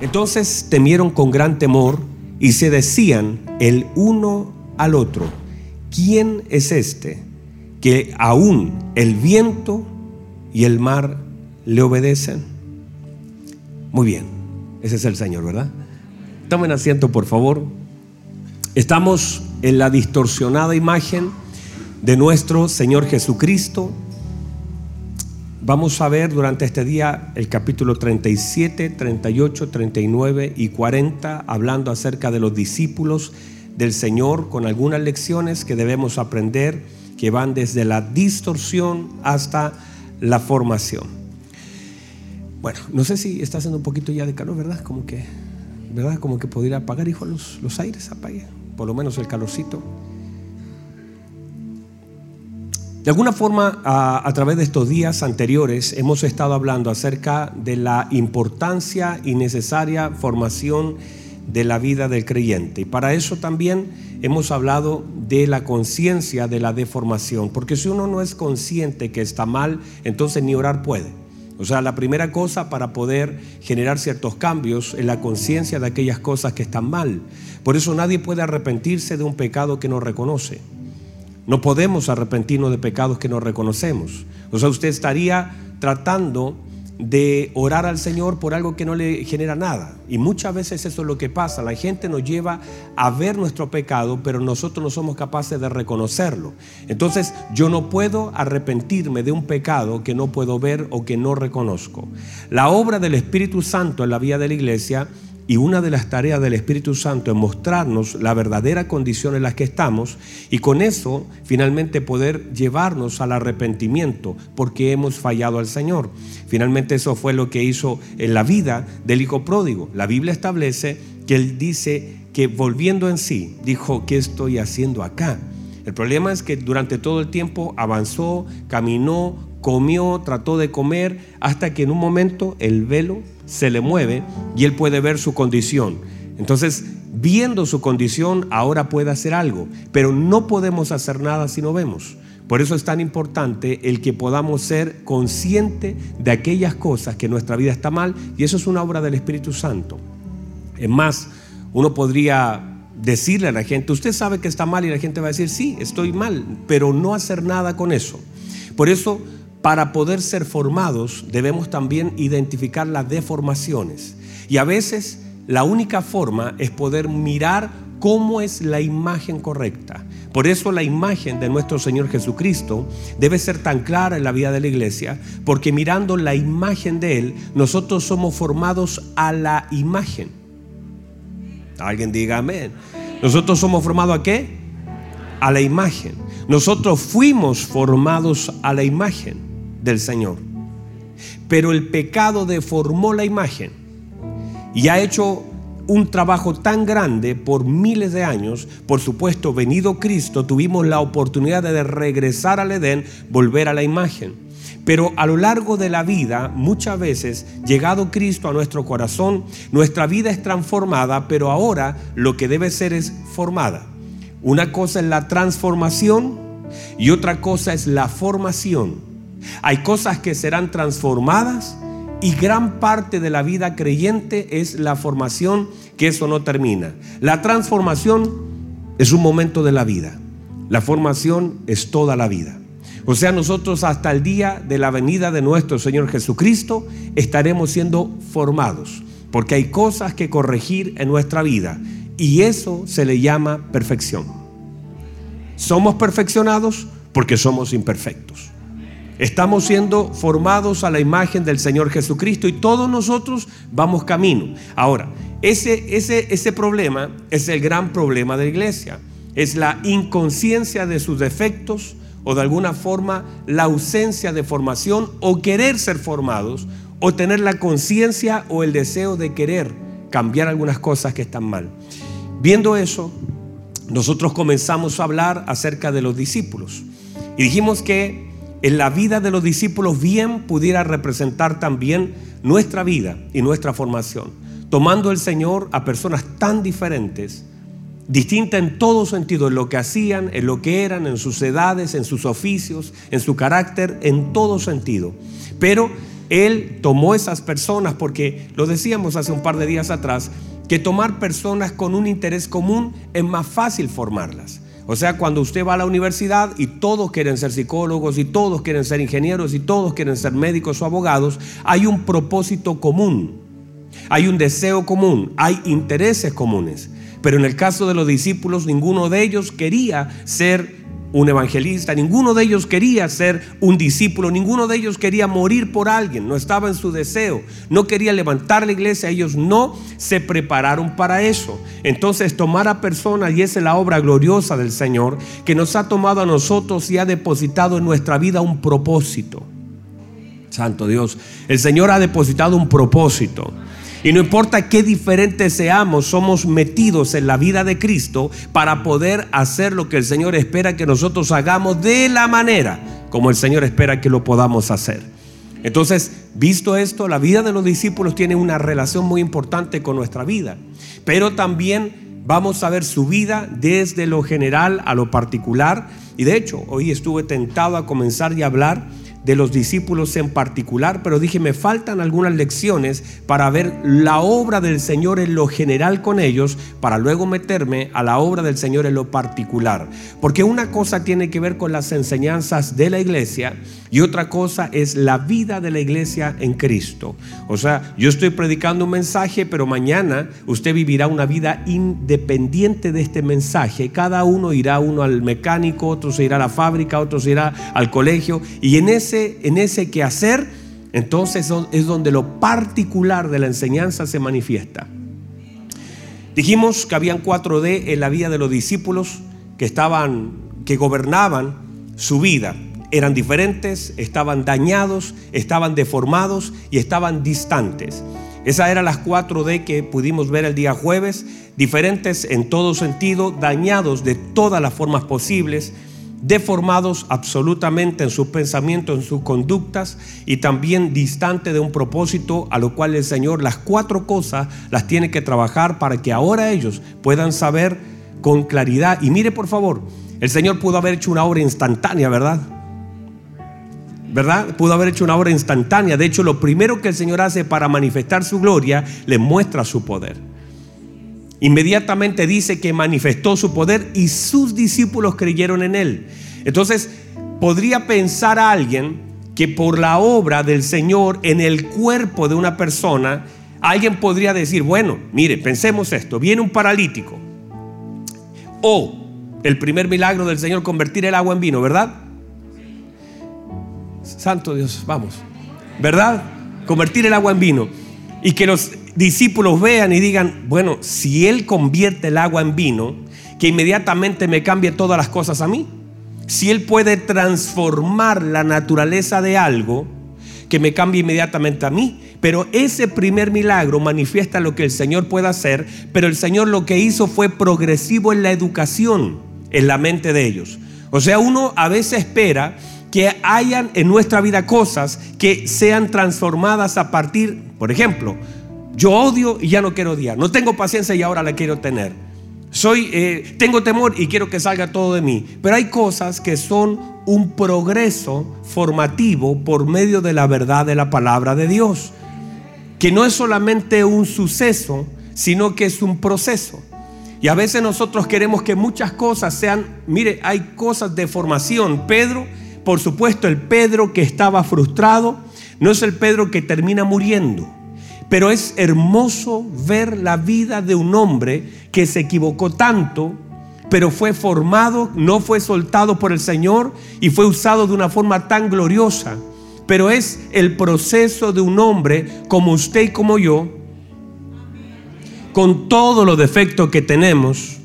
Entonces temieron con gran temor y se decían el uno al otro, ¿quién es este que aún el viento y el mar le obedecen? Muy bien, ese es el Señor, ¿verdad? Tomen asiento, por favor. Estamos en la distorsionada imagen de nuestro Señor Jesucristo. Vamos a ver durante este día el capítulo 37, 38, 39 y 40, hablando acerca de los discípulos del Señor con algunas lecciones que debemos aprender que van desde la distorsión hasta la formación. Bueno, no sé si está haciendo un poquito ya de calor, ¿verdad? Como que ¿verdad? Como que podría apagar, hijo, los, los aires, apague, por lo menos el calorcito. De alguna forma, a, través de estos días anteriores, hemos estado hablando acerca de la importancia y necesaria formación de la vida del creyente. Y para eso también hemos hablado de la conciencia de la deformación, porque si uno no es consciente que está mal, entonces ni orar puede. O sea, la primera cosa para poder generar ciertos cambios es la conciencia de aquellas cosas que están mal. Por eso nadie puede arrepentirse de un pecado que no reconoce. No podemos arrepentirnos de pecados que no reconocemos. O sea, usted estaría tratando de orar al Señor por algo que no le genera nada. Y muchas veces eso es lo que pasa. La gente nos lleva a ver nuestro pecado, pero nosotros no somos capaces de reconocerlo. Entonces yo no puedo arrepentirme de un pecado que no puedo ver o que no reconozco. La obra del Espíritu Santo en la vida de la iglesia y una de las tareas del Espíritu Santo es mostrarnos la verdadera condición en la que estamos y con eso finalmente poder llevarnos al arrepentimiento porque hemos fallado al Señor. Finalmente eso fue lo que hizo en la vida del hijo pródigo. La Biblia establece que él dice que volviendo en sí, dijo, ¿qué estoy haciendo acá? El problema es que durante todo el tiempo avanzó, caminó, comió, trató de comer, hasta que en un momento el velo se le mueve y él puede ver su condición. Entonces, viendo su condición, ahora puede hacer algo, pero no podemos hacer nada si no vemos. Por eso es tan importante el que podamos ser conscientes de aquellas cosas que nuestra vida está mal y eso es una obra del Espíritu Santo. Es más, uno podría decirle a la gente, usted sabe que está mal y la gente va a decir, sí, estoy mal, pero no hacer nada con eso. Por eso para poder ser formados debemos también identificar las deformaciones. Y a veces la única forma es poder mirar cómo es la imagen correcta. Por eso la imagen de nuestro Señor Jesucristo debe ser tan clara en la vida de la iglesia, porque mirando la imagen de Él, nosotros somos formados a la imagen. Alguien diga amén. Nosotros somos formados a qué? A la imagen. Nosotros fuimos formados a la imagen del Señor. Pero el pecado deformó la imagen y ha hecho un trabajo tan grande por miles de años. Por supuesto, venido Cristo, tuvimos la oportunidad de regresar al Edén, volver a la imagen. Pero a lo largo de la vida, muchas veces, llegado Cristo a nuestro corazón, nuestra vida es transformada, pero ahora lo que debe ser es formada. Una cosa es la transformación y otra cosa es la formación. Hay cosas que serán transformadas y gran parte de la vida creyente es la formación, que eso no termina. La transformación es un momento de la vida. La formación es toda la vida. O sea, nosotros hasta el día de la venida de nuestro Señor Jesucristo estaremos siendo formados, porque hay cosas que corregir en nuestra vida y eso se le llama perfección. Somos perfeccionados porque somos imperfectos. Estamos siendo formados a la imagen del Señor Jesucristo y todos nosotros vamos camino. Ahora, ese, ese, ese problema es el gran problema de la iglesia. Es la inconsciencia de sus defectos o de alguna forma la ausencia de formación o querer ser formados o tener la conciencia o el deseo de querer cambiar algunas cosas que están mal. Viendo eso, nosotros comenzamos a hablar acerca de los discípulos y dijimos que en la vida de los discípulos bien pudiera representar también nuestra vida y nuestra formación, tomando el Señor a personas tan diferentes, distintas en todo sentido, en lo que hacían, en lo que eran, en sus edades, en sus oficios, en su carácter, en todo sentido. Pero Él tomó esas personas porque lo decíamos hace un par de días atrás, que tomar personas con un interés común es más fácil formarlas. O sea, cuando usted va a la universidad y todos quieren ser psicólogos y todos quieren ser ingenieros y todos quieren ser médicos o abogados, hay un propósito común, hay un deseo común, hay intereses comunes. Pero en el caso de los discípulos, ninguno de ellos quería ser un evangelista, ninguno de ellos quería ser un discípulo, ninguno de ellos quería morir por alguien, no estaba en su deseo, no quería levantar la iglesia, ellos no se prepararon para eso. Entonces tomar a personas, y esa es la obra gloriosa del Señor, que nos ha tomado a nosotros y ha depositado en nuestra vida un propósito. Santo Dios, el Señor ha depositado un propósito. Y no importa qué diferentes seamos, somos metidos en la vida de Cristo para poder hacer lo que el Señor espera que nosotros hagamos de la manera como el Señor espera que lo podamos hacer. Entonces, visto esto, la vida de los discípulos tiene una relación muy importante con nuestra vida, pero también vamos a ver su vida desde lo general a lo particular. Y de hecho, hoy estuve tentado a comenzar y hablar de los discípulos en particular, pero dije, me faltan algunas lecciones para ver la obra del Señor en lo general con ellos, para luego meterme a la obra del Señor en lo particular. Porque una cosa tiene que ver con las enseñanzas de la iglesia y otra cosa es la vida de la iglesia en Cristo. O sea, yo estoy predicando un mensaje, pero mañana usted vivirá una vida independiente de este mensaje. Cada uno irá uno al mecánico, otro se irá a la fábrica, otro se irá al colegio y en ese en ese quehacer, entonces es donde lo particular de la enseñanza se manifiesta. Dijimos que habían cuatro D en la vida de los discípulos que estaban, que gobernaban su vida. Eran diferentes, estaban dañados, estaban deformados y estaban distantes. Esas eran las cuatro D que pudimos ver el día jueves, diferentes en todo sentido, dañados de todas las formas posibles, deformados absolutamente en sus pensamientos, en sus conductas y también distante de un propósito a lo cual el Señor las cuatro cosas las tiene que trabajar para que ahora ellos puedan saber con claridad. Y mire por favor, el Señor pudo haber hecho una obra instantánea, ¿verdad? ¿Verdad? Pudo haber hecho una obra instantánea. De hecho, lo primero que el Señor hace para manifestar su gloria, le muestra su poder. Inmediatamente dice que manifestó su poder y sus discípulos creyeron en él. Entonces, podría pensar alguien que por la obra del Señor en el cuerpo de una persona, alguien podría decir, bueno, mire, pensemos esto, viene un paralítico. O el primer milagro del Señor, convertir el agua en vino, ¿verdad? Santo Dios, vamos. ¿Verdad? Convertir el agua en vino. Y que los discípulos vean y digan, bueno, si Él convierte el agua en vino, que inmediatamente me cambie todas las cosas a mí. Si Él puede transformar la naturaleza de algo, que me cambie inmediatamente a mí. Pero ese primer milagro manifiesta lo que el Señor puede hacer, pero el Señor lo que hizo fue progresivo en la educación, en la mente de ellos. O sea, uno a veces espera que hayan en nuestra vida cosas que sean transformadas a partir, por ejemplo, yo odio y ya no quiero odiar. No tengo paciencia y ahora la quiero tener. Soy, eh, tengo temor y quiero que salga todo de mí. Pero hay cosas que son un progreso formativo por medio de la verdad de la palabra de Dios. Que no es solamente un suceso, sino que es un proceso. Y a veces nosotros queremos que muchas cosas sean, mire, hay cosas de formación. Pedro, por supuesto, el Pedro que estaba frustrado, no es el Pedro que termina muriendo. Pero es hermoso ver la vida de un hombre que se equivocó tanto, pero fue formado, no fue soltado por el Señor y fue usado de una forma tan gloriosa. Pero es el proceso de un hombre como usted y como yo, con todos los defectos que tenemos,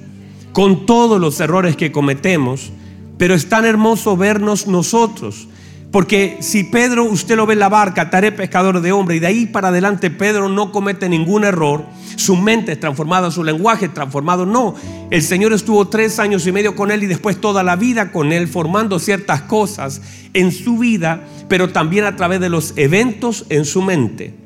con todos los errores que cometemos, pero es tan hermoso vernos nosotros porque si Pedro, usted lo ve en la barca, taré pescador de hombre, y de ahí para adelante Pedro no comete ningún error, su mente es transformada, su lenguaje es transformado. No, el Señor estuvo tres años y medio con él y después toda la vida con él, formando ciertas cosas en su vida, pero también a través de los eventos en su mente.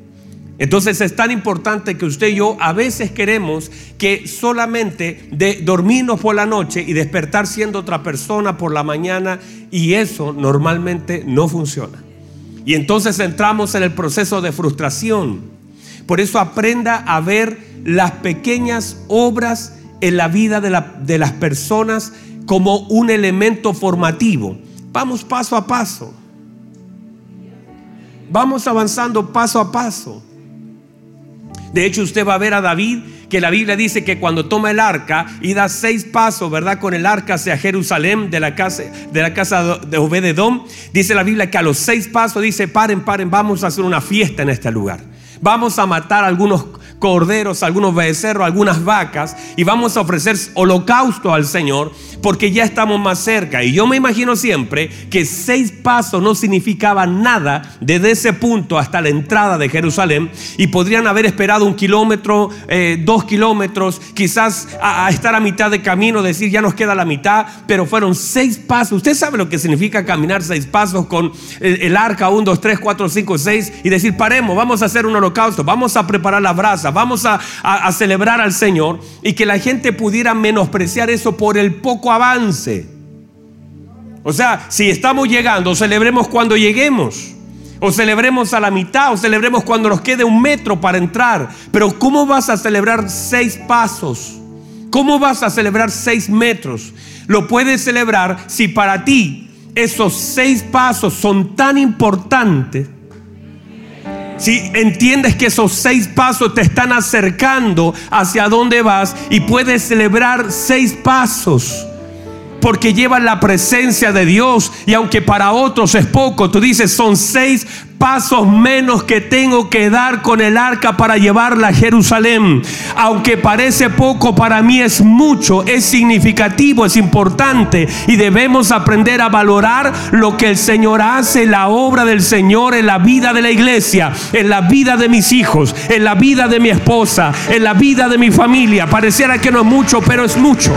Entonces es tan importante que usted y yo a veces queremos que solamente de dormirnos por la noche y despertar siendo otra persona por la mañana y eso normalmente no funciona. Y entonces entramos en el proceso de frustración. Por eso aprenda a ver las pequeñas obras en la vida de, de las personas como un elemento formativo. Vamos paso a paso. Vamos avanzando paso a paso. De hecho, usted va a ver a David que la Biblia dice que cuando toma el arca y da seis pasos, ¿verdad? Con el arca hacia Jerusalén de la casa de la de Obededón, dice la Biblia que a los seis pasos dice, "Paren, paren, vamos a hacer una fiesta en este lugar." Vamos a matar algunos corderos, algunos becerros, algunas vacas y vamos a ofrecer holocausto al Señor porque ya estamos más cerca. Y yo me imagino siempre que seis pasos no significaban nada desde ese punto hasta la entrada de Jerusalén y podrían haber esperado un kilómetro, eh, dos kilómetros, quizás a, estar a mitad de camino, decir ya nos queda la mitad, pero fueron seis pasos. Usted sabe lo que significa caminar seis pasos con el, arca, un, dos, tres, cuatro, cinco, seis y decir paremos, vamos a hacer un holocausto, vamos a preparar la brasa, vamos a, a celebrar al Señor y que la gente pudiera menospreciar eso por el poco avance. O sea, si estamos llegando, celebremos cuando lleguemos. O celebremos a la mitad, o celebremos cuando nos quede un metro para entrar. Pero ¿cómo vas a celebrar seis pasos? ¿Cómo vas a celebrar seis metros? Lo puedes celebrar si para ti esos seis pasos son tan importantes. Si entiendes que esos seis pasos te están acercando hacia dónde vas y puedes celebrar seis pasos porque llevan la presencia de Dios y aunque para otros es poco, tú dices, son seis pasos menos que tengo que dar con el arca para llevarla a Jerusalén. Aunque parece poco, para mí es mucho, es significativo, es importante y debemos aprender a valorar lo que el Señor hace, la obra del Señor en la vida de la iglesia, en la vida de mis hijos, en la vida de mi esposa, en la vida de mi familia. Pareciera que no es mucho, pero es mucho.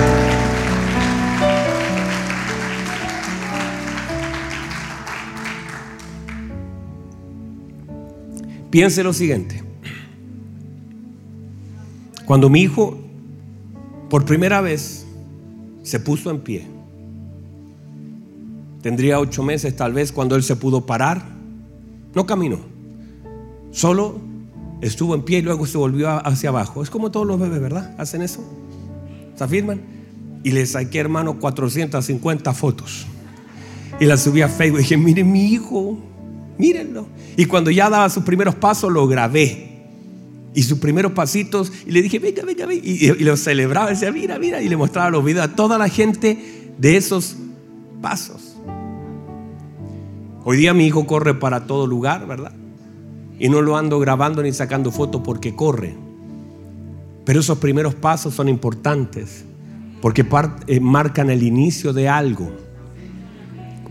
Piense lo siguiente. Cuando mi hijo por primera vez se puso en pie, tendría ocho meses tal vez cuando él se pudo parar, no caminó, solo estuvo en pie y luego se volvió hacia abajo. Es como todos los bebés, ¿verdad? Hacen eso, se afirman. Y le saqué, hermano, 450 fotos. Y las subí a Facebook y dije, mire mi hijo, mírenlo. Y cuando ya daba sus primeros pasos, lo grabé. Y sus primeros pasitos, y le dije, venga, venga, venga. Y, lo celebraba, decía, mira, mira. Y le mostraba los videos a toda la gente de esos pasos. Hoy día mi hijo corre para todo lugar, ¿verdad? Y no lo ando grabando ni sacando fotos porque corre. Pero esos primeros pasos son importantes porque eh, marcan el inicio de algo.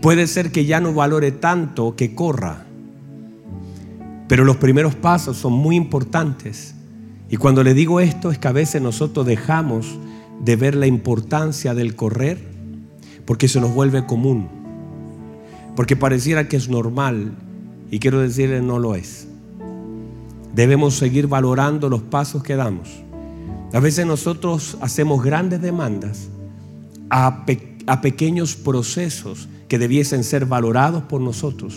Puede ser que ya no valore tanto que corra, pero los primeros pasos son muy importantes. Y cuando le digo esto es que a veces nosotros dejamos de ver la importancia del correr porque se nos vuelve común. Porque pareciera que es normal y quiero decirle no lo es. Debemos seguir valorando los pasos que damos. A veces nosotros hacemos grandes demandas a, a pequeños procesos que debiesen ser valorados por nosotros.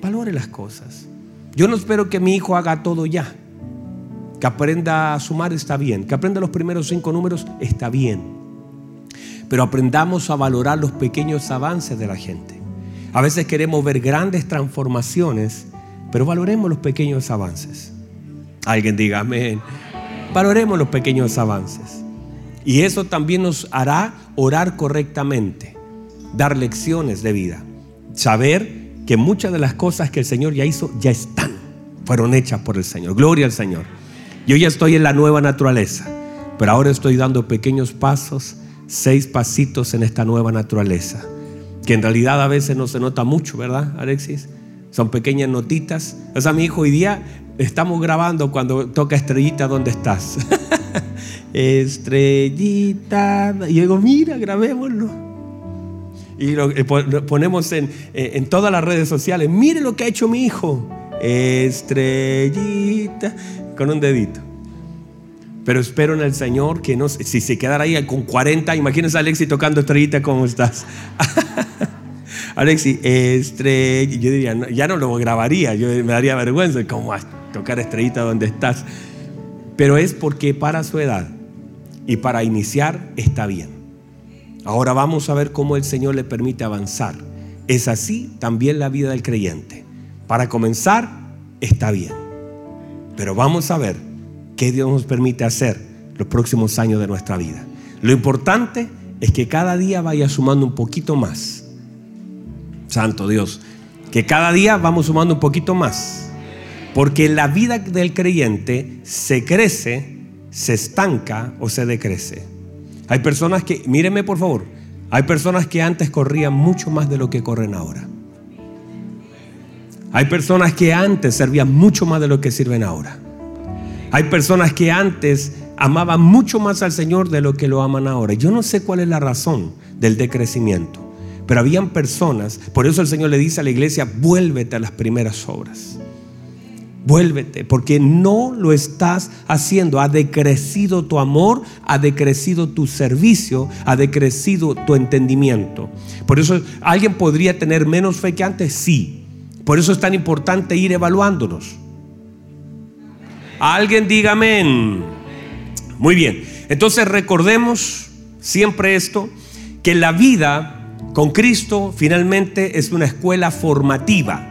Valore las cosas. Yo no espero que mi hijo haga todo ya. Que aprenda a sumar está bien. Que aprenda los primeros cinco números está bien. Pero aprendamos a valorar los pequeños avances de la gente. A veces queremos ver grandes transformaciones, pero valoremos los pequeños avances. Alguien diga amén. Valoremos los pequeños avances. Y eso también nos hará orar correctamente dar lecciones de vida. Saber que muchas de las cosas que el Señor ya hizo ya están, fueron hechas por el Señor. Gloria al Señor. Yo ya estoy en la nueva naturaleza, pero ahora estoy dando pequeños pasos, seis pasitos en esta nueva naturaleza, que en realidad a veces no se nota mucho, ¿verdad, Alexis? Son pequeñas notitas. O sea, mi hijo, hoy día estamos grabando cuando toca estrellita, ¿dónde estás? estrellita. Y digo, mira, grabémoslo y lo, eh, ponemos en, eh, en todas las redes sociales. Mire lo que ha hecho mi hijo. Estrellita. Con un dedito. Pero espero en el Señor que no, si se quedara ahí con 40, imagínense a Alexi tocando estrellita, ¿cómo estás? Alexi, estrella. Yo diría, ya no lo grabaría, yo me daría vergüenza, como a tocar estrellita donde estás. Pero es porque para su edad y para iniciar está bien. Ahora vamos a ver cómo el Señor le permite avanzar. Es así también la vida del creyente. Para comenzar, está bien. Pero vamos a ver qué Dios nos permite hacer los próximos años de nuestra vida. Lo importante es que cada día vaya sumando un poquito más. Santo Dios, que cada día vamos sumando un poquito más. Porque la vida del creyente se crece, se estanca o se decrece. Hay personas que, míreme por favor, hay personas que antes corrían mucho más de lo que corren ahora. Hay personas que antes servían mucho más de lo que sirven ahora. Hay personas que antes amaban mucho más al Señor de lo que lo aman ahora. Yo no sé cuál es la razón del decrecimiento, pero habían personas, por eso el Señor le dice a la iglesia, vuélvete a las primeras obras. Vuélvete, porque no lo estás haciendo. Ha decrecido tu amor, ha decrecido tu servicio, ha decrecido tu entendimiento. Por eso, ¿alguien podría tener menos fe que antes? Sí. Por eso es tan importante ir evaluándonos. Alguien diga amén. Muy bien. Entonces recordemos siempre esto, que la vida con Cristo finalmente es una escuela formativa.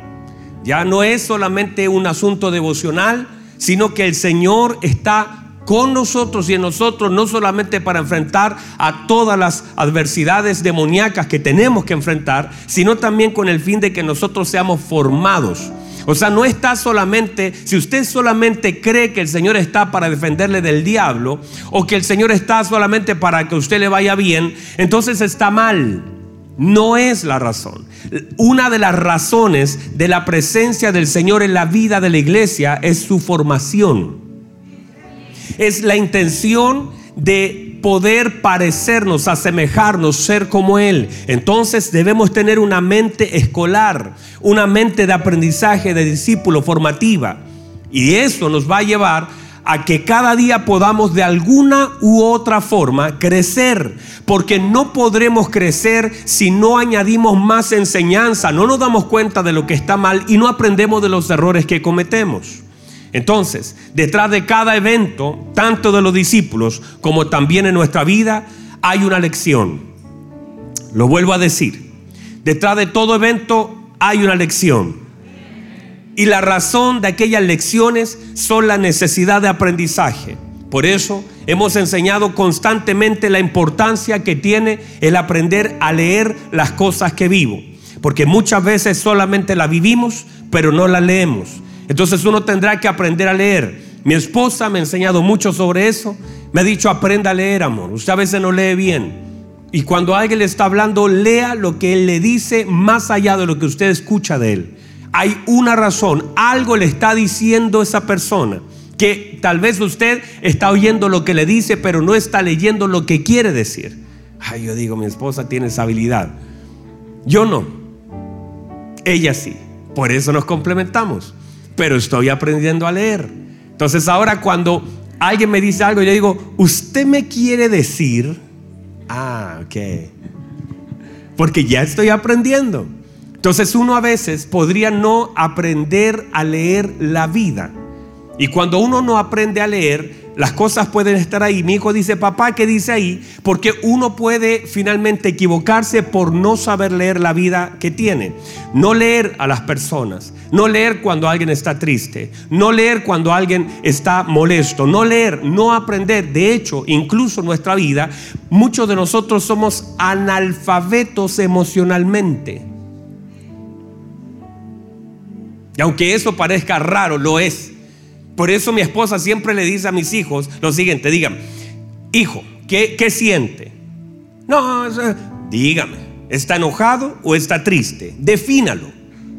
Ya no es solamente un asunto devocional, sino que el Señor está con nosotros y en nosotros no solamente para enfrentar a todas las adversidades demoníacas que tenemos que enfrentar, sino también con el fin de que nosotros seamos formados. O sea, no está solamente, si usted solamente cree que el Señor está para defenderle del diablo, o que el Señor está solamente para que usted le vaya bien, entonces está mal. No es la razón. Una de las razones de la presencia del Señor en la vida de la iglesia es su formación es la intención de poder parecernos, asemejarnos, ser como Él. Entonces debemos tener una mente escolar, una mente de aprendizaje, de discípulo, formativa. Y eso nos va a llevar a que cada día podamos de alguna u otra forma crecer, porque no podremos crecer si no añadimos más enseñanza, no nos damos cuenta de lo que está mal y no aprendemos de los errores que cometemos. Entonces, detrás de cada evento, tanto de los discípulos como también en nuestra vida, hay una lección. Lo vuelvo a decir. Detrás de todo evento hay una lección. Y la razón de aquellas lecciones son la necesidad de aprendizaje. Por eso hemos enseñado constantemente la importancia que tiene el aprender a leer las cosas que vivo. Porque muchas veces solamente la vivimos, pero no la leemos. Entonces uno tendrá que aprender a leer. Mi esposa me ha enseñado mucho sobre eso. Me ha dicho, aprenda a leer, amor. Usted a veces no lee bien. Y cuando alguien le está hablando, lea lo que él le dice más allá de lo que usted escucha de él. Hay una razón, algo le está diciendo esa persona. Que tal vez usted está oyendo lo que le dice, pero no está leyendo lo que quiere decir. Ay, yo digo, mi esposa tiene esa habilidad. Yo no. Ella sí. Por eso nos complementamos pero estoy aprendiendo a leer. Entonces ahora cuando alguien me dice algo, yo digo, ¿usted me quiere decir? Ah, ok. Porque ya estoy aprendiendo. Entonces uno a veces podría no aprender a leer la vida. Y cuando uno no aprende a leer, las cosas pueden estar ahí. Mi hijo dice, papá, ¿qué dice ahí? Porque uno puede finalmente equivocarse por no saber leer la vida que tiene. No leer a las personas. No leer cuando alguien está triste. No leer cuando alguien está molesto. No leer, no aprender. De hecho, incluso nuestra vida, muchos de nosotros somos analfabetos emocionalmente. Y aunque eso parezca raro, lo es. Por eso mi esposa siempre le dice a mis hijos lo siguiente, digan, hijo, ¿qué, siente? No, dígame, ¿está enojado o está triste? Defínalo.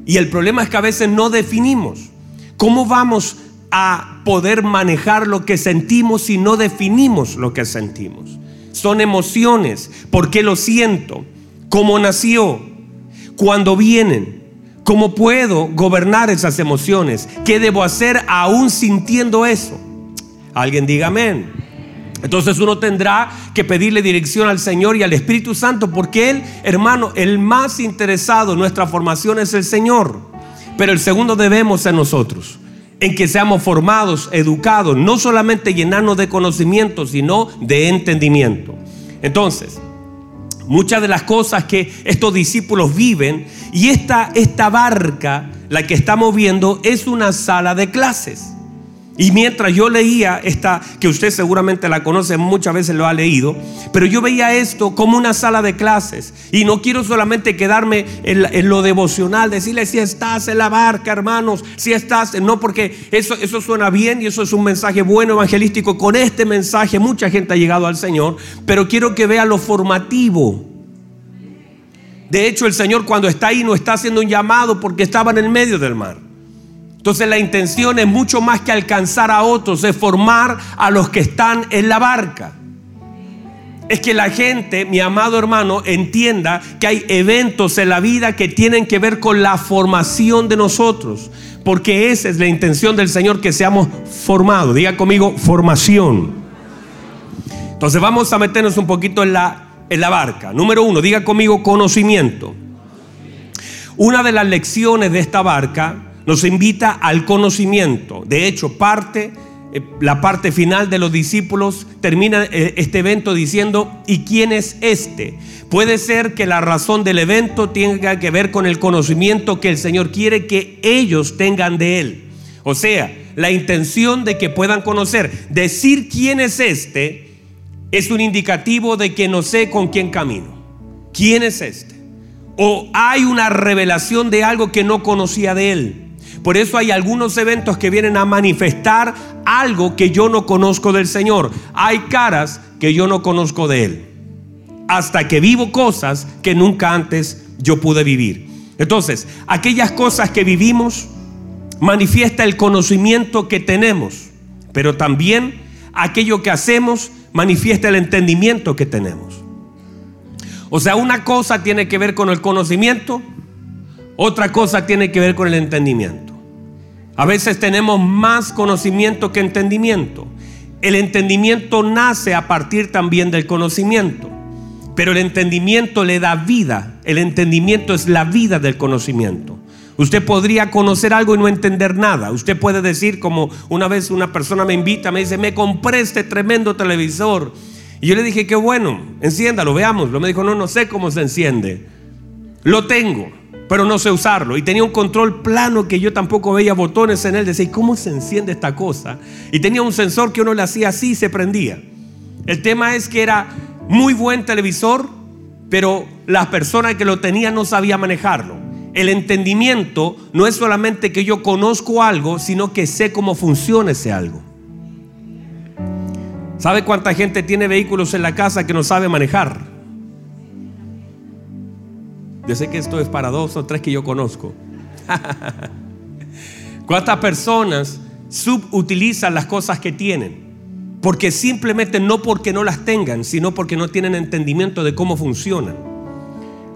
Y el problema es que a veces no definimos. ¿Cómo vamos a poder manejar lo que sentimos si no definimos lo que sentimos? Son emociones. ¿Por qué lo siento? ¿Cómo nació? ¿Cuándo vienen? ¿Cómo puedo gobernar esas emociones? ¿Qué debo hacer aún sintiendo eso? Alguien diga amén. Entonces uno tendrá que pedirle dirección al Señor y al Espíritu Santo porque Él, hermano, el más interesado en nuestra formación es el Señor. Pero el segundo debemos ser nosotros, en que seamos formados, educados, no solamente llenarnos de conocimiento, sino de entendimiento. Entonces, muchas de las cosas que estos discípulos viven y esta, esta barca, la que estamos viendo, es una sala de clases. Y mientras yo leía esta, que usted seguramente la conoce, muchas veces lo ha leído, pero yo veía esto como una sala de clases. Y no quiero solamente quedarme en, lo devocional, decirle si estás en la barca, hermanos, si estás, no porque eso, eso suena bien y eso es un mensaje bueno evangelístico. Con este mensaje mucha gente ha llegado al Señor, pero quiero que vea lo formativo. De hecho, el Señor cuando está ahí no está haciendo un llamado porque estaba en el medio del mar. Entonces la intención es mucho más que alcanzar a otros, es formar a los que están en la barca. Es que la gente, mi amado hermano, entienda que hay eventos en la vida que tienen que ver con la formación de nosotros. Porque esa es la intención del Señor, que seamos formados. Diga conmigo, formación. Entonces vamos a meternos un poquito en la, en la barca. Número uno, diga conmigo conocimiento. Una de las lecciones de esta barca nos invita al conocimiento. De hecho, parte, eh, la parte final de los discípulos termina eh, este evento diciendo, ¿y quién es este? Puede ser que la razón del evento tenga que ver con el conocimiento que el Señor quiere que ellos tengan de Él. O sea, la intención de que puedan conocer. Decir quién es este es un indicativo de que no sé con quién camino. ¿Quién es este? O hay una revelación de algo que no conocía de Él. Por eso hay algunos eventos que vienen a manifestar algo que yo no conozco del Señor. Hay caras que yo no conozco de Él. Hasta que vivo cosas que nunca antes yo pude vivir. Entonces, aquellas cosas que vivimos manifiesta el conocimiento que tenemos, pero también aquello que hacemos manifiesta el entendimiento que tenemos. O sea, una cosa tiene que ver con el conocimiento, otra cosa tiene que ver con el entendimiento. A veces tenemos más conocimiento que entendimiento. El entendimiento nace a partir también del conocimiento, pero el entendimiento le da vida. El entendimiento es la vida del conocimiento. Usted podría conocer algo y no entender nada. Usted puede decir, como una vez una persona me invita, me dice, me compré este tremendo televisor. Y yo le dije, qué bueno, enciéndalo, veámoslo. Me dijo, no, no sé cómo se enciende. Lo tengo pero no sé usarlo. Y tenía un control plano que yo tampoco veía botones en él. Decía, ¿cómo se enciende esta cosa? Y tenía un sensor que uno le hacía así y se prendía. El tema es que era muy buen televisor, pero las personas que lo tenían no sabían manejarlo. El entendimiento no es solamente que yo conozco algo, sino que sé cómo funciona ese algo. ¿Sabe cuánta gente tiene vehículos en la casa que no sabe manejar? Yo sé que esto es para dos o tres que yo conozco. ¿Cuántas personas subutilizan las cosas que tienen? Porque simplemente no porque no las tengan, sino porque no tienen entendimiento de cómo funcionan.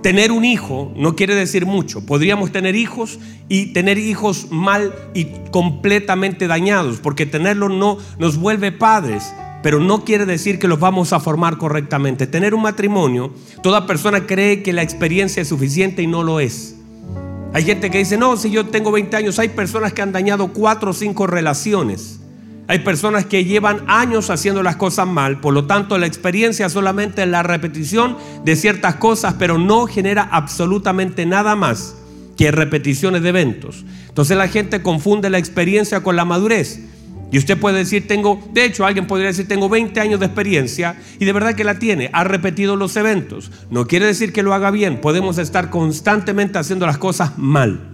Tener un hijo no quiere decir mucho. Podríamos tener hijos y tener hijos mal y completamente dañados, porque tenerlos no nos vuelve padres, pero no quiere decir que los vamos a formar correctamente. Tener un matrimonio, toda persona cree que la experiencia es suficiente y no lo es. Hay gente que dice, no, si yo tengo 20 años, hay personas que han dañado cuatro o cinco relaciones. Hay personas que llevan años haciendo las cosas mal, por lo tanto la experiencia solamente es la repetición de ciertas cosas, pero no genera absolutamente nada más que repeticiones de eventos. Entonces la gente confunde la experiencia con la madurez. Y usted puede decir, tengo, de hecho alguien podría decir, tengo 20 años de experiencia y de verdad que la tiene, ha repetido los eventos. No quiere decir que lo haga bien, podemos estar constantemente haciendo las cosas mal.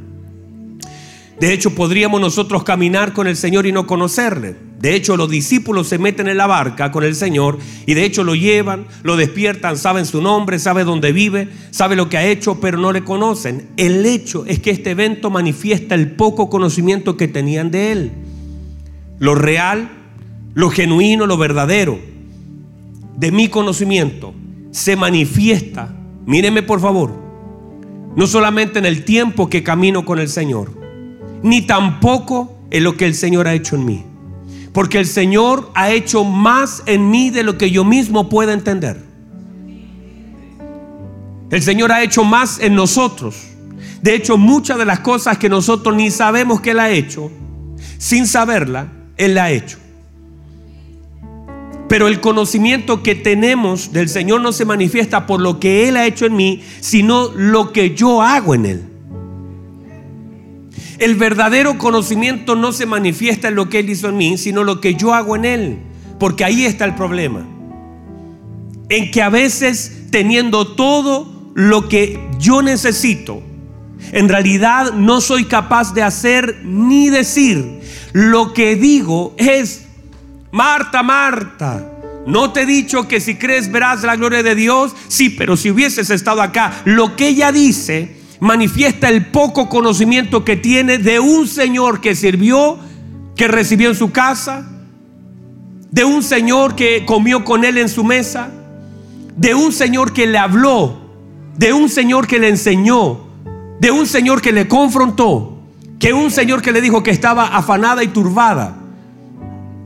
De hecho, podríamos nosotros caminar con el Señor y no conocerle. De hecho, los discípulos se meten en la barca con el Señor y de hecho lo llevan, lo despiertan, saben su nombre, saben dónde vive, saben lo que ha hecho, pero no le conocen. El hecho es que este evento manifiesta el poco conocimiento que tenían de Él lo real, lo genuino, lo verdadero de mi conocimiento se manifiesta, míreme por favor, no solamente en el tiempo que camino con el Señor, ni tampoco en lo que el Señor ha hecho en mí. Porque el Señor ha hecho más en mí de lo que yo mismo pueda entender. El Señor ha hecho más en nosotros. De hecho, muchas de las cosas que nosotros ni sabemos que Él ha hecho, sin saberla, Él ha hecho. Pero el conocimiento que tenemos del Señor no se manifiesta por lo que Él ha hecho en mí, sino lo que yo hago en Él. El verdadero conocimiento no se manifiesta en lo que Él hizo en mí, sino lo que yo hago en Él. Porque ahí está el problema. En que a veces teniendo todo lo que yo necesito, en realidad no soy capaz de hacer ni decir. Lo que digo es, Marta, Marta, no te he dicho que si crees verás la gloria de Dios. Sí, pero si hubieses estado acá, lo que ella dice manifiesta el poco conocimiento que tiene de un Señor que sirvió, que recibió en su casa, de un Señor que comió con él en su mesa, de un Señor que le habló de un Señor que le enseñó, de un Señor que le confrontó, que un Señor que le dijo que estaba afanada y turbada.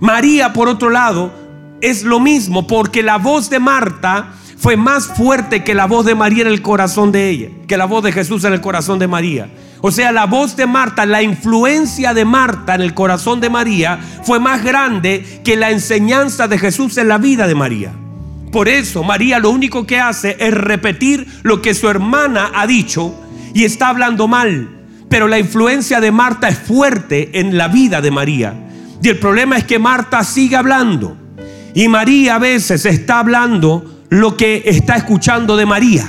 María, por otro lado, es lo mismo, porque la voz de Marta fue más fuerte que la voz de María en el corazón de ella, que la voz de Jesús en el corazón de María. O sea, la voz de Marta, la influencia de Marta en el corazón de María fue más grande que la enseñanza de Jesús en la vida de María. Por eso María lo único que hace es repetir lo que su hermana ha dicho y está hablando mal. Pero la influencia de Marta es fuerte en la vida de María. Y el problema es que Marta sigue hablando. Y María a veces está hablando lo que está escuchando de María.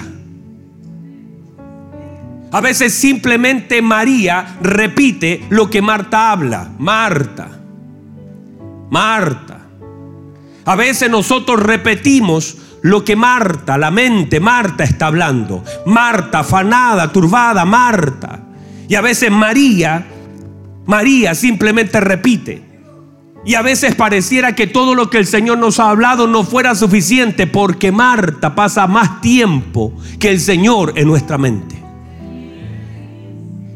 A veces simplemente María repite lo que Marta habla. Marta. Marta. A veces nosotros repetimos lo que Marta, la mente, Marta está hablando. Marta, afanada, turbada, Marta. Y a veces María, María simplemente repite. Y a veces pareciera que todo lo que el Señor nos ha hablado no fuera suficiente porque Marta pasa más tiempo que el Señor en nuestra mente.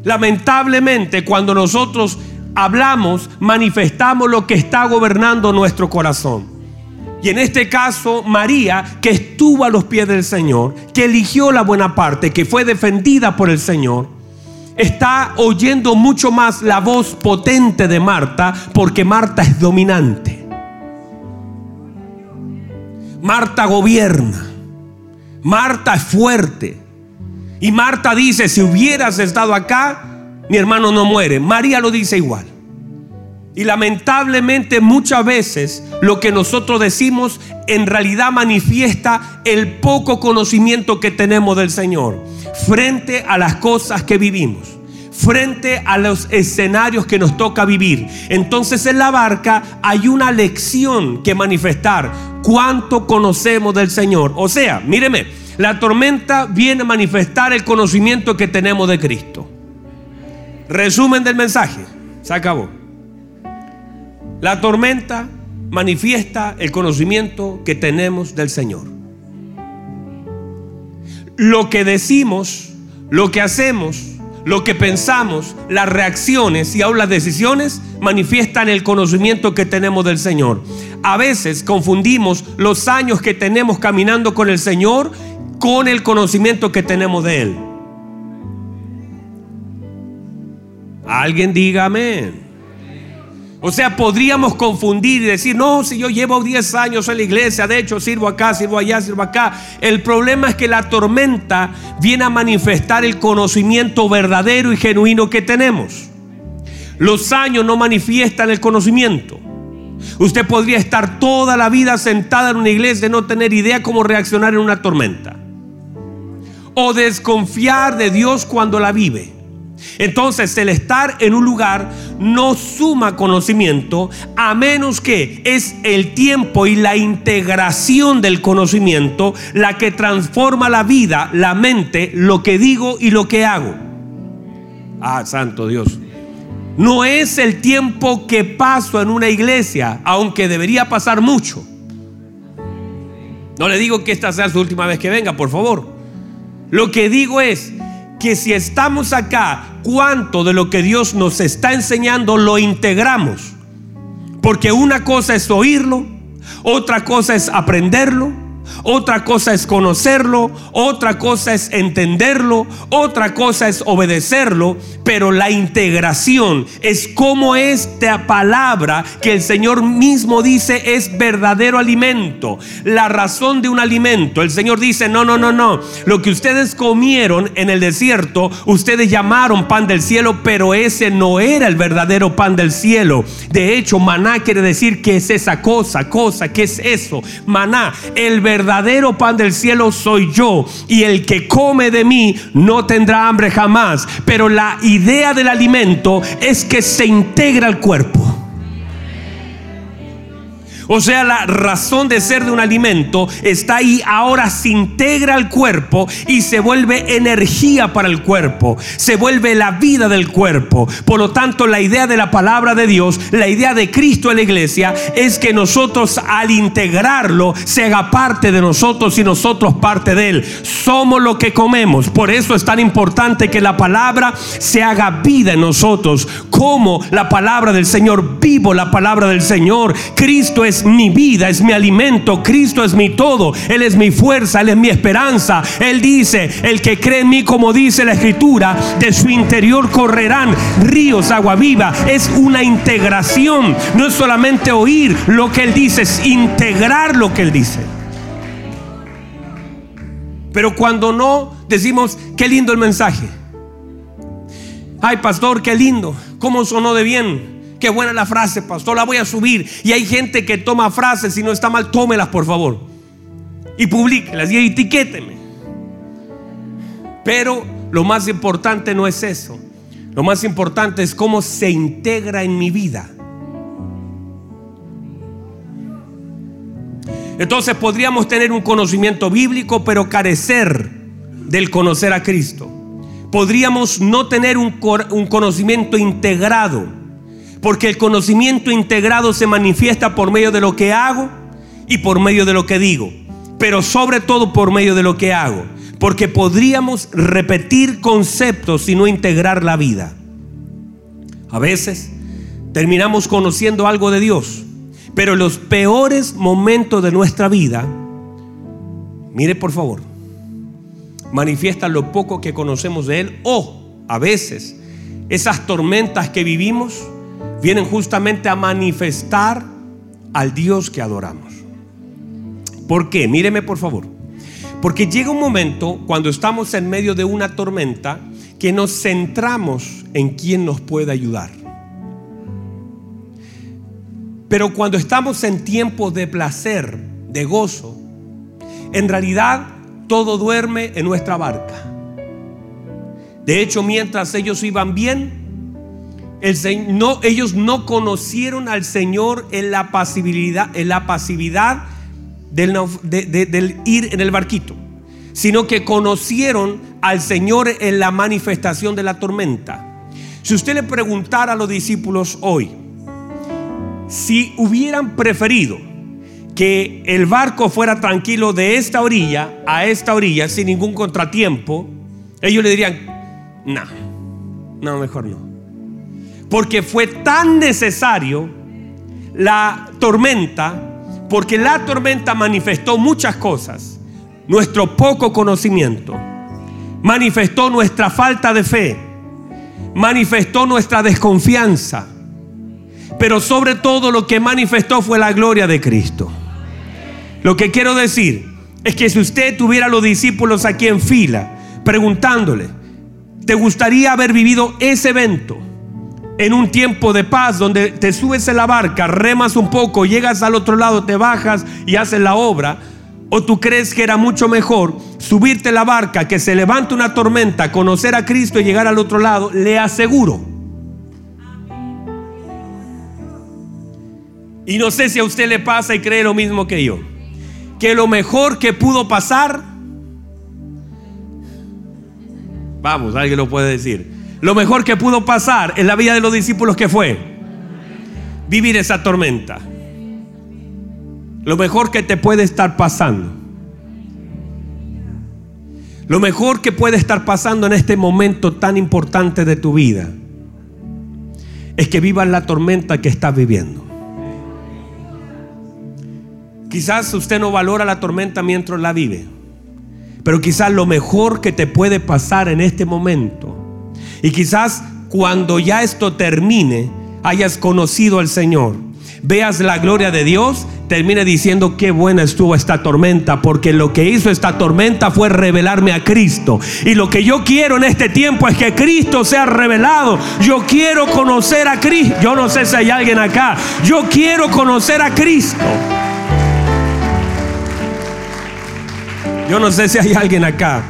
Lamentablemente cuando nosotros hablamos, manifestamos lo que está gobernando nuestro corazón. Y en este caso, María, que estuvo a los pies del Señor, que eligió la buena parte, que fue defendida por el Señor, está oyendo mucho más la voz potente de Marta, porque Marta es dominante. Marta gobierna. Marta es fuerte. Y Marta dice, si hubieras estado acá, mi hermano no muere. María lo dice igual. Y lamentablemente muchas veces lo que nosotros decimos en realidad manifiesta el poco conocimiento que tenemos del Señor frente a las cosas que vivimos, frente a los escenarios que nos toca vivir. Entonces en la barca hay una lección que manifestar cuánto conocemos del Señor. O sea, míreme, la tormenta viene a manifestar el conocimiento que tenemos de Cristo. Resumen del mensaje, se acabó. La tormenta manifiesta el conocimiento que tenemos del Señor. Lo que decimos, lo que hacemos, lo que pensamos, las reacciones y aún las decisiones manifiestan el conocimiento que tenemos del Señor. A veces confundimos los años que tenemos caminando con el Señor con el conocimiento que tenemos de Él. Alguien diga amén. O sea, podríamos confundir y decir, no, si yo llevo 10 años en la iglesia, de hecho sirvo acá, sirvo allá, sirvo acá. El problema es que la tormenta viene a manifestar el conocimiento verdadero y genuino que tenemos. Los años no manifiestan el conocimiento. Usted podría estar toda la vida sentada en una iglesia y no tener idea cómo reaccionar en una tormenta. O desconfiar de Dios cuando la vive. Entonces el estar en un lugar no suma conocimiento a menos que es el tiempo y la integración del conocimiento la que transforma la vida, la mente, lo que digo y lo que hago. Ah, santo Dios. No es el tiempo que paso en una iglesia, aunque debería pasar mucho. No le digo que esta sea su última vez que venga, por favor. Lo que digo es, que si estamos acá, cuánto de lo que Dios nos está enseñando lo integramos. Porque una cosa es oírlo, otra cosa es aprenderlo otra cosa es conocerlo, otra cosa es entenderlo, otra cosa es obedecerlo, pero la integración es como esta palabra que el Señor mismo dice es verdadero alimento. La razón de un alimento, el Señor dice, no, no, no, no, lo que ustedes comieron en el desierto, ustedes llamaron pan del cielo, pero ese no era el verdadero pan del cielo. De hecho, maná quiere decir que es esa cosa, cosa, ¿qué es eso? Maná, el verdadero verdadero pan del cielo soy yo y el que come de mí no tendrá hambre jamás. Pero la idea del alimento es que se integra al cuerpo. O sea, la razón de ser de un alimento está ahí, ahora se integra al cuerpo y se vuelve energía para el cuerpo, se vuelve la vida del cuerpo. Por lo tanto, la idea de la palabra de Dios, la idea de Cristo en la iglesia, es que nosotros al integrarlo se haga parte de nosotros y nosotros parte de él. Somos lo que comemos. Por eso es tan importante que la palabra se haga vida en nosotros. Como la palabra del Señor, vivo la palabra del Señor. Cristo es mi vida, es mi alimento, Cristo es mi todo, Él es mi fuerza, Él es mi esperanza. Él dice, el que cree en mí, como dice la escritura, de su interior correrán ríos, agua viva. Es una integración, no es solamente oír lo que Él dice, es integrar lo que Él dice. Pero cuando no, decimos, qué lindo el mensaje. Ay, pastor, qué lindo. ¿Cómo sonó de bien? Qué buena la frase, pastor, la voy a subir. Y hay gente que toma frases, si no está mal, tómelas, por favor. Y publíquelas y etiquéteme. Pero lo más importante no es eso. Lo más importante es cómo se integra en mi vida. Entonces podríamos tener un conocimiento bíblico, pero carecer del conocer a Cristo. Podríamos no tener un, un conocimiento integrado porque el conocimiento integrado se manifiesta por medio de lo que hago y por medio de lo que digo. Pero sobre todo por medio de lo que hago. Porque podríamos repetir conceptos y no integrar la vida. A veces terminamos conociendo algo de Dios. Pero los peores momentos de nuestra vida, mire por favor, manifiestan lo poco que conocemos de Él o a veces esas tormentas que vivimos vienen justamente a manifestar al Dios que adoramos. ¿Por qué? Míreme por favor. Porque llega un momento cuando estamos en medio de una tormenta que nos centramos en quién nos puede ayudar. Pero cuando estamos en tiempos de placer, de gozo, en realidad todo duerme en nuestra barca. De hecho, mientras ellos iban bien, no, ellos no conocieron al Señor en la pasividad, en la pasividad del, del ir en el barquito, sino que conocieron al Señor en la manifestación de la tormenta. Si usted le preguntara a los discípulos hoy, si hubieran preferido que el barco fuera tranquilo de esta orilla a esta orilla sin ningún contratiempo, ellos le dirían, no, no, mejor no porque fue tan necesario la tormenta, porque la tormenta manifestó muchas cosas. Nuestro poco conocimiento, manifestó nuestra falta de fe, manifestó nuestra desconfianza, pero sobre todo lo que manifestó fue la gloria de Cristo. Lo que quiero decir es que si usted tuviera a los discípulos aquí en fila, preguntándole, ¿te gustaría haber vivido ese evento? En un tiempo de paz donde te subes en la barca, remas un poco, llegas al otro lado, te bajas y haces la obra. ¿O tú crees que era mucho mejor subirte en la barca, que se levante una tormenta, conocer a Cristo y llegar al otro lado? Le aseguro. Y no sé si a usted le pasa y cree lo mismo que yo. Que lo mejor que pudo pasar, vamos, alguien lo puede decir lo mejor que pudo pasar en la vida de los discípulos que fue vivir esa tormenta. Lo mejor que te puede estar pasando. Lo mejor que puede estar pasando en este momento tan importante de tu vida es que vivas la tormenta que estás viviendo. Quizás usted no valora la tormenta mientras la vive, pero quizás lo mejor que te puede pasar en este momento, y quizás cuando ya esto termine, hayas conocido al Señor, veas la gloria de Dios, termine diciendo qué buena estuvo esta tormenta, porque lo que hizo esta tormenta fue revelarme a Cristo. Y lo que yo quiero en este tiempo es que Cristo sea revelado. Yo quiero conocer a Cristo. Yo no sé si hay alguien acá. Yo quiero conocer a Cristo. Yo no sé si hay alguien acá.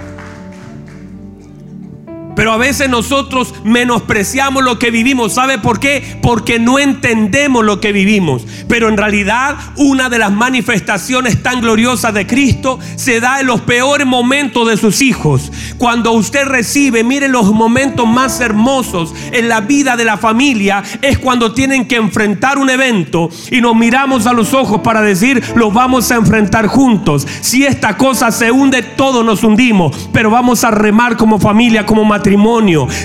Pero a veces nosotros menospreciamos lo que vivimos. ¿Sabe por qué? Porque no entendemos lo que vivimos. Pero en realidad una de las manifestaciones tan gloriosas de Cristo se da en los peores momentos de sus hijos. Cuando usted recibe, mire los momentos más hermosos en la vida de la familia, es cuando tienen que enfrentar un evento y nos miramos a los ojos para decir, lo vamos a enfrentar juntos. Si esta cosa se hunde, todos nos hundimos, pero vamos a remar como familia, como matrimonio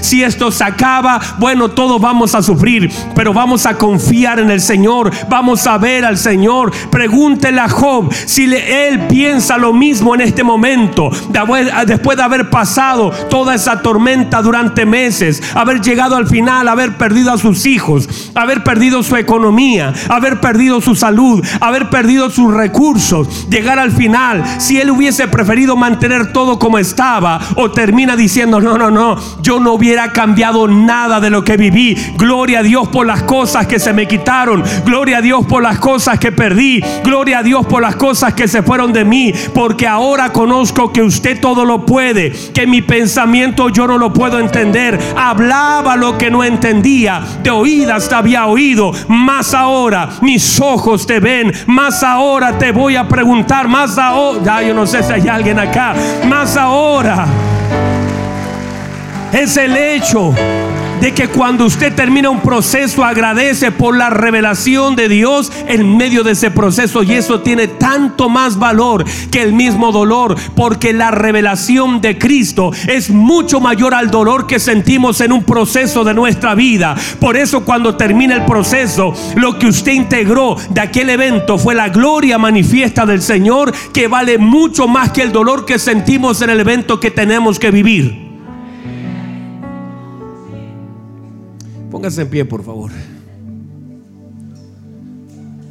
si esto se acaba, bueno, todos vamos a sufrir, pero vamos a confiar en el Señor, vamos a ver al Señor. Pregúntele a Job si él piensa lo mismo en este momento, después de haber pasado toda esa tormenta durante meses, haber llegado al final, haber perdido a sus hijos, haber perdido su economía, haber perdido su salud, haber perdido sus recursos, llegar al final, si él hubiese preferido mantener todo como estaba o termina diciendo, no, no, no, yo no hubiera cambiado nada de lo que viví. Gloria a Dios por las cosas que se me quitaron. Gloria a Dios por las cosas que perdí. Gloria a Dios por las cosas que se fueron de mí. Porque ahora conozco que usted todo lo puede. Que mi pensamiento yo no lo puedo entender. Hablaba lo que no entendía. De oídas te había oído. Más ahora mis ojos te ven. Más ahora te voy a preguntar. Más ahora. Ya yo no sé si hay alguien acá. Más ahora es el hecho de que cuando usted termina un proceso agradece por la revelación de Dios en medio de ese proceso y eso tiene tanto más valor que el mismo dolor porque la revelación de Cristo es mucho mayor al dolor que sentimos en un proceso de nuestra vida. Por eso cuando termina el proceso, lo que usted integró de aquel evento fue la gloria manifiesta del Señor que vale mucho más que el dolor que sentimos en el evento que tenemos que vivir. Póngase en pie, por favor.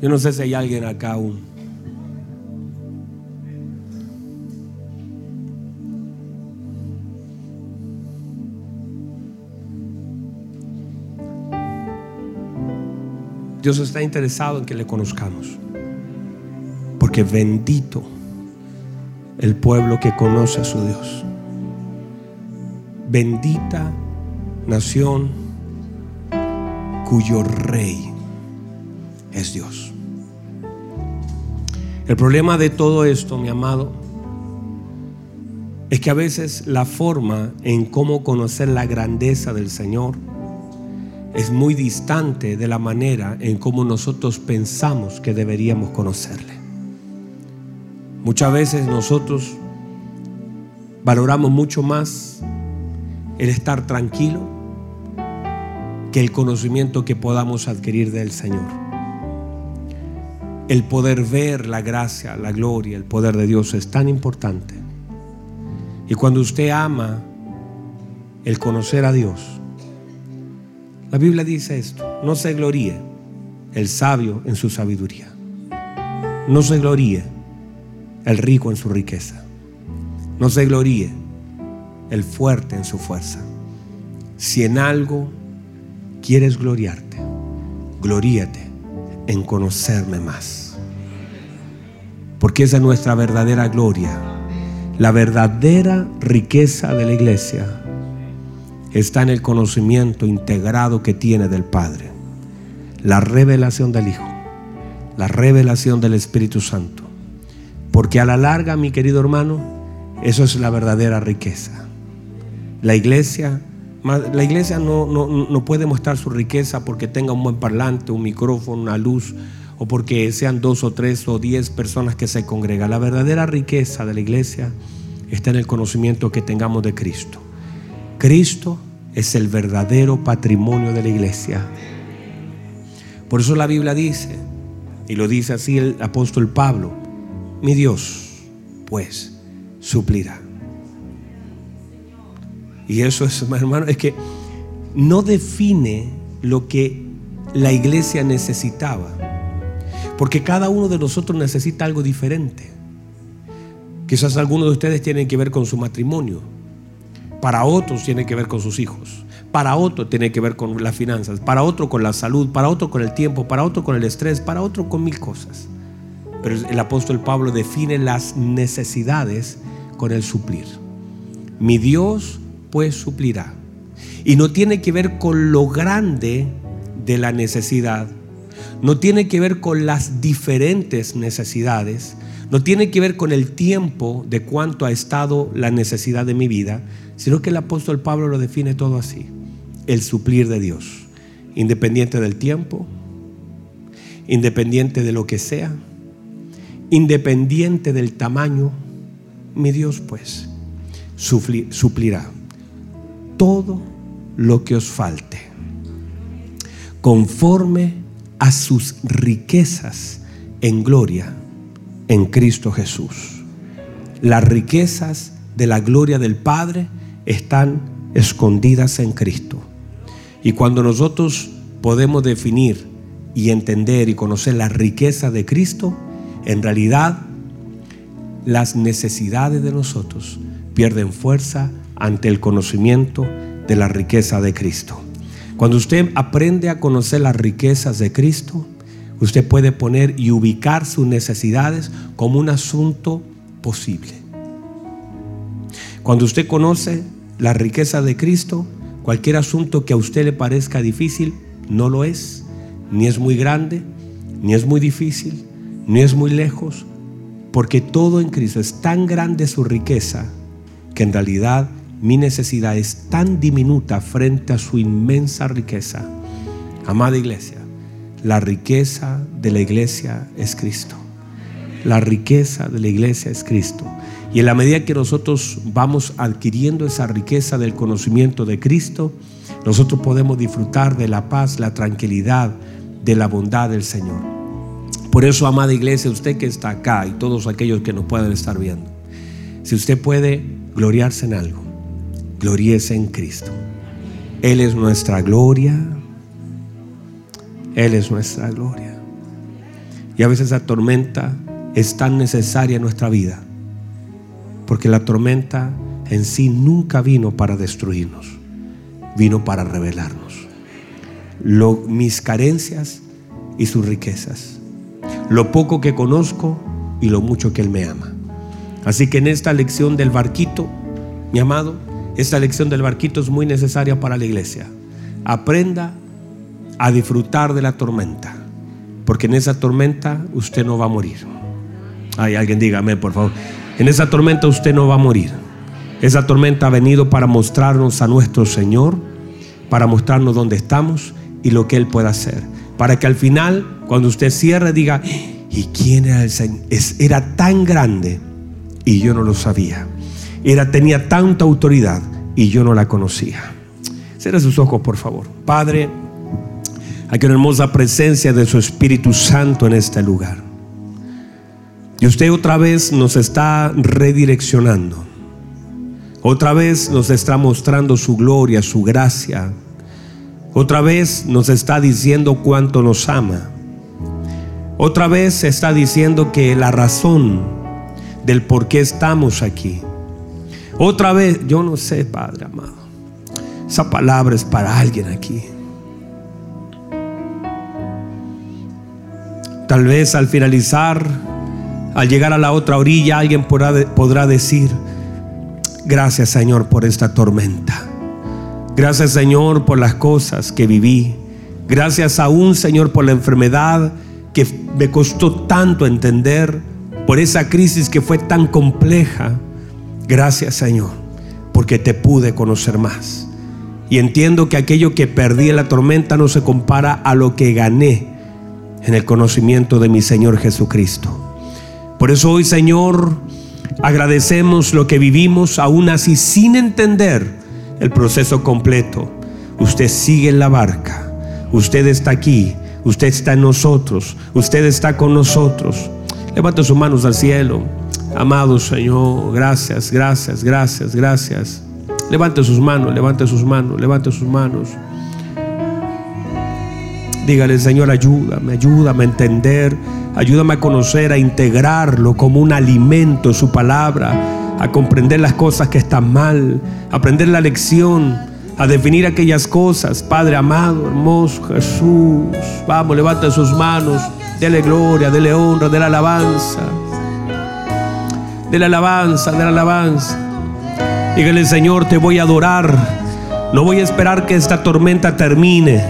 Yo no sé si hay alguien acá aún. Dios está interesado en que le conozcamos. Porque bendito el pueblo que conoce a su Dios. Bendita nación cuyo rey es Dios. El problema de todo esto, mi amado, es que a veces la forma en cómo conocer la grandeza del Señor es muy distante de la manera en cómo nosotros pensamos que deberíamos conocerle. Muchas veces nosotros valoramos mucho más el estar tranquilo que el conocimiento que podamos adquirir del Señor. El poder ver la gracia, la gloria, el poder de Dios es tan importante. Y cuando usted ama el conocer a Dios, la Biblia dice esto, no se gloríe el sabio en su sabiduría, no se gloríe el rico en su riqueza, no se gloríe el fuerte en su fuerza. Si en algo quieres gloriarte, gloríate en conocerme más. Porque esa es nuestra verdadera gloria. La verdadera riqueza de la iglesia está en el conocimiento integrado que tiene del Padre, la revelación del Hijo, la revelación del Espíritu Santo. Porque a la larga, mi querido hermano, eso es la verdadera riqueza. La iglesia la iglesia no, puede mostrar su riqueza porque tenga un buen parlante, un micrófono, una luz, o porque sean dos o tres o diez personas que se congregan. La verdadera riqueza de la iglesia está en el conocimiento que tengamos de Cristo. Cristo es el verdadero patrimonio de la iglesia. Por eso la Biblia dice Y lo dice así el apóstol Pablo. Mi Dios, pues, suplirá. Y eso es, hermano, es que no define lo que la iglesia necesitaba. Porque cada uno de nosotros necesita algo diferente. Quizás algunos de ustedes tienen que ver con su matrimonio. Para otros tiene que ver con sus hijos. Para otro tiene que ver con las finanzas. Para otro con la salud. Para otro con el tiempo. Para otro con el estrés. Para otro con mil cosas. Pero el apóstol Pablo define las necesidades con el suplir. Mi Dios pues suplirá. Y no tiene que ver con lo grande de la necesidad. No tiene que ver con las diferentes necesidades. No tiene que ver con el tiempo de cuánto ha estado la necesidad de mi vida, sino que el apóstol Pablo lo define todo así. El suplir de Dios. Independiente del tiempo, independiente de lo que sea, independiente del tamaño, mi Dios pues suplirá todo lo que os falte, conforme a sus riquezas en gloria en Cristo Jesús. Las riquezas de la gloria del Padre están escondidas en Cristo. Y cuando nosotros podemos definir y entender y conocer la riqueza de Cristo, en realidad las necesidades de nosotros pierden fuerza ante el conocimiento de la riqueza de Cristo. Cuando usted aprende a conocer las riquezas de Cristo, usted puede poner y ubicar sus necesidades como un asunto posible. Cuando usted conoce la riqueza de Cristo, cualquier asunto que a usted le parezca difícil, no lo es, ni es muy grande, ni es muy difícil, ni es muy lejos, porque todo en Cristo es tan grande su riqueza que en realidad mi necesidad es tan diminuta frente a su inmensa riqueza. Amada iglesia, la riqueza de la iglesia es Cristo. La riqueza de la iglesia es Cristo. Y en la medida que nosotros vamos adquiriendo esa riqueza del conocimiento de Cristo, nosotros podemos disfrutar de la paz, la tranquilidad, de la bondad del Señor. Por eso, amada iglesia, usted que está acá y todos aquellos que nos pueden estar viendo, si usted puede gloriarse en algo, gloríese en Cristo. Él es nuestra gloria. Él es nuestra gloria. Y a veces la tormenta es tan necesaria en nuestra vida. Porque la tormenta en sí nunca vino para destruirnos. Vino para revelarnos. Lo, mis carencias y sus riquezas. Lo poco que conozco y lo mucho que Él me ama. Así que en esta lección del barquito, mi amado, esta lección del barquito es muy necesaria para la iglesia. Aprenda a disfrutar de la tormenta, porque en esa tormenta usted no va a morir. Ay, alguien dígame, por favor. En esa tormenta usted no va a morir. Esa tormenta ha venido para mostrarnos a nuestro Señor, para mostrarnos dónde estamos y lo que Él puede hacer. Para que al final, cuando usted cierre, diga, ¿y quién era el Señor? Era tan grande y yo no lo sabía. Era, tenía tanta autoridad y yo no la conocía. Cierra sus ojos, por favor. Padre, aquí una hermosa presencia de su Espíritu Santo en este lugar. Y usted otra vez nos está redireccionando. Otra vez nos está mostrando su gloria, su gracia. Otra vez nos está diciendo cuánto nos ama. Otra vez está diciendo que la razón del por qué estamos aquí otra vez, yo no sé, Padre amado. Esa palabra es para alguien aquí. Tal vez al finalizar, al llegar a la otra orilla, alguien podrá, decir, gracias Señor por esta tormenta. Gracias Señor por las cosas que viví. Gracias aún Señor por la enfermedad que me costó tanto entender, por esa crisis que fue tan compleja. Gracias Señor, porque te pude conocer más. Y entiendo que aquello que perdí en la tormenta no se compara a lo que gané en el conocimiento de mi Señor Jesucristo. Por eso hoy, Señor, agradecemos lo que vivimos, aún así sin entender el proceso completo. Usted sigue en la barca, usted está aquí, Usted está en nosotros. Usted está con nosotros. Levante sus manos al cielo. Amado Señor, gracias, gracias, gracias, gracias. Levante sus manos, levante sus manos, levante sus manos. Dígale, Señor, ayúdame, ayúdame a entender, ayúdame a conocer, a integrarlo como un alimento, su palabra, a comprender las cosas que están mal, a aprender la lección, a definir aquellas cosas. Padre amado, hermoso Jesús, vamos, levante sus manos, dele gloria, dele honra, dele alabanza, dele alabanza, dele alabanza. Dígale, Señor, te voy a adorar. No voy a esperar que esta tormenta termine.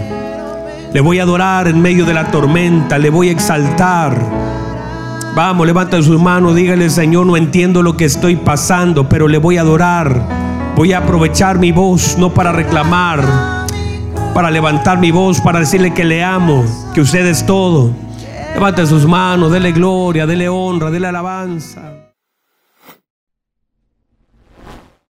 Le voy a adorar en medio de la tormenta. Le voy a exaltar. Vamos, levanta sus manos. Dígale, Señor, no entiendo lo que estoy pasando, pero le voy a adorar. Voy a aprovechar mi voz, no para reclamar, para levantar mi voz, para decirle que le amo, que usted es todo. Levante sus manos, dele gloria, dele honra, dele alabanza.